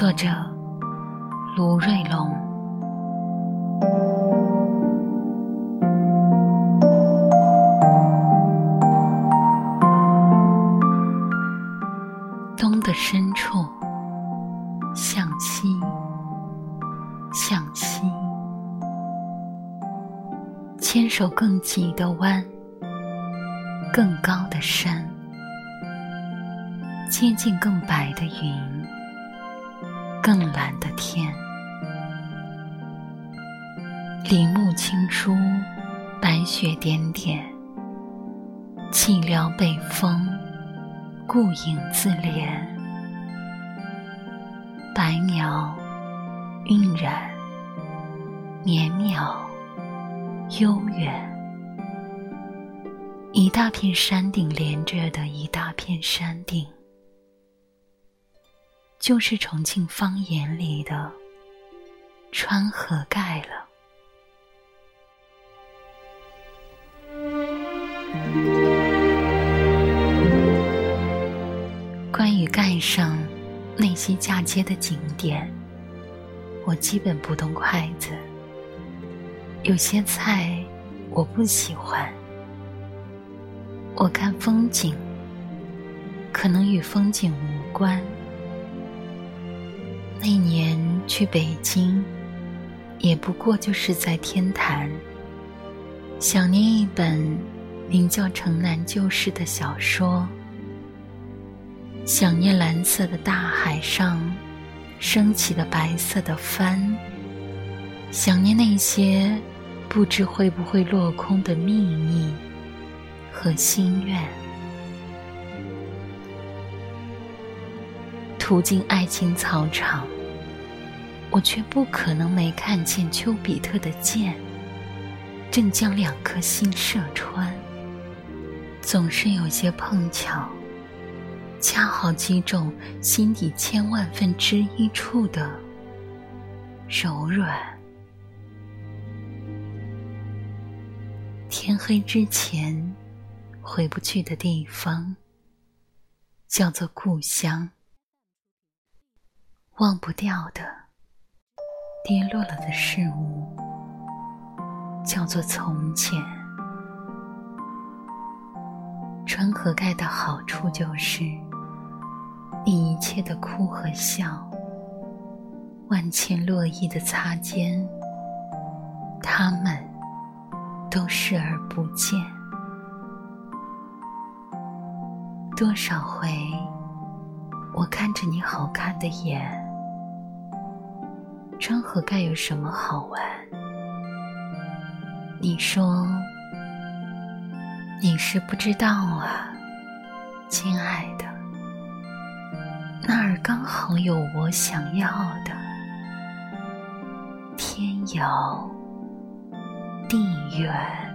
作者卢瑞龙。东的深处，向西，向西，牵手更急的弯，更高的山。接近更白的云，更蓝的天。林木青疏，白雪点点。寂寥北风，顾影自怜。白鸟晕染，绵渺悠远。一大片山顶连着的一大片山顶。就是重庆方言里的川河盖了。关于盖上那些嫁接的景点，我基本不动筷子。有些菜我不喜欢。我看风景，可能与风景无关。那年去北京，也不过就是在天坛，想念一本名叫《城南旧事》的小说，想念蓝色的大海上升起的白色的帆，想念那些不知会不会落空的秘密和心愿。途经爱情草场，我却不可能没看见丘比特的箭，正将两颗心射穿。总是有些碰巧，恰好击中心底千万分之一处的柔软。天黑之前，回不去的地方，叫做故乡。忘不掉的、跌落了的事物，叫做从前。川河盖的好处就是，你一切的哭和笑，万千落意的擦肩，他们都视而不见。多少回，我看着你好看的眼。川河盖有什么好玩？你说，你是不知道啊，亲爱的。那儿刚好有我想要的，天遥地远。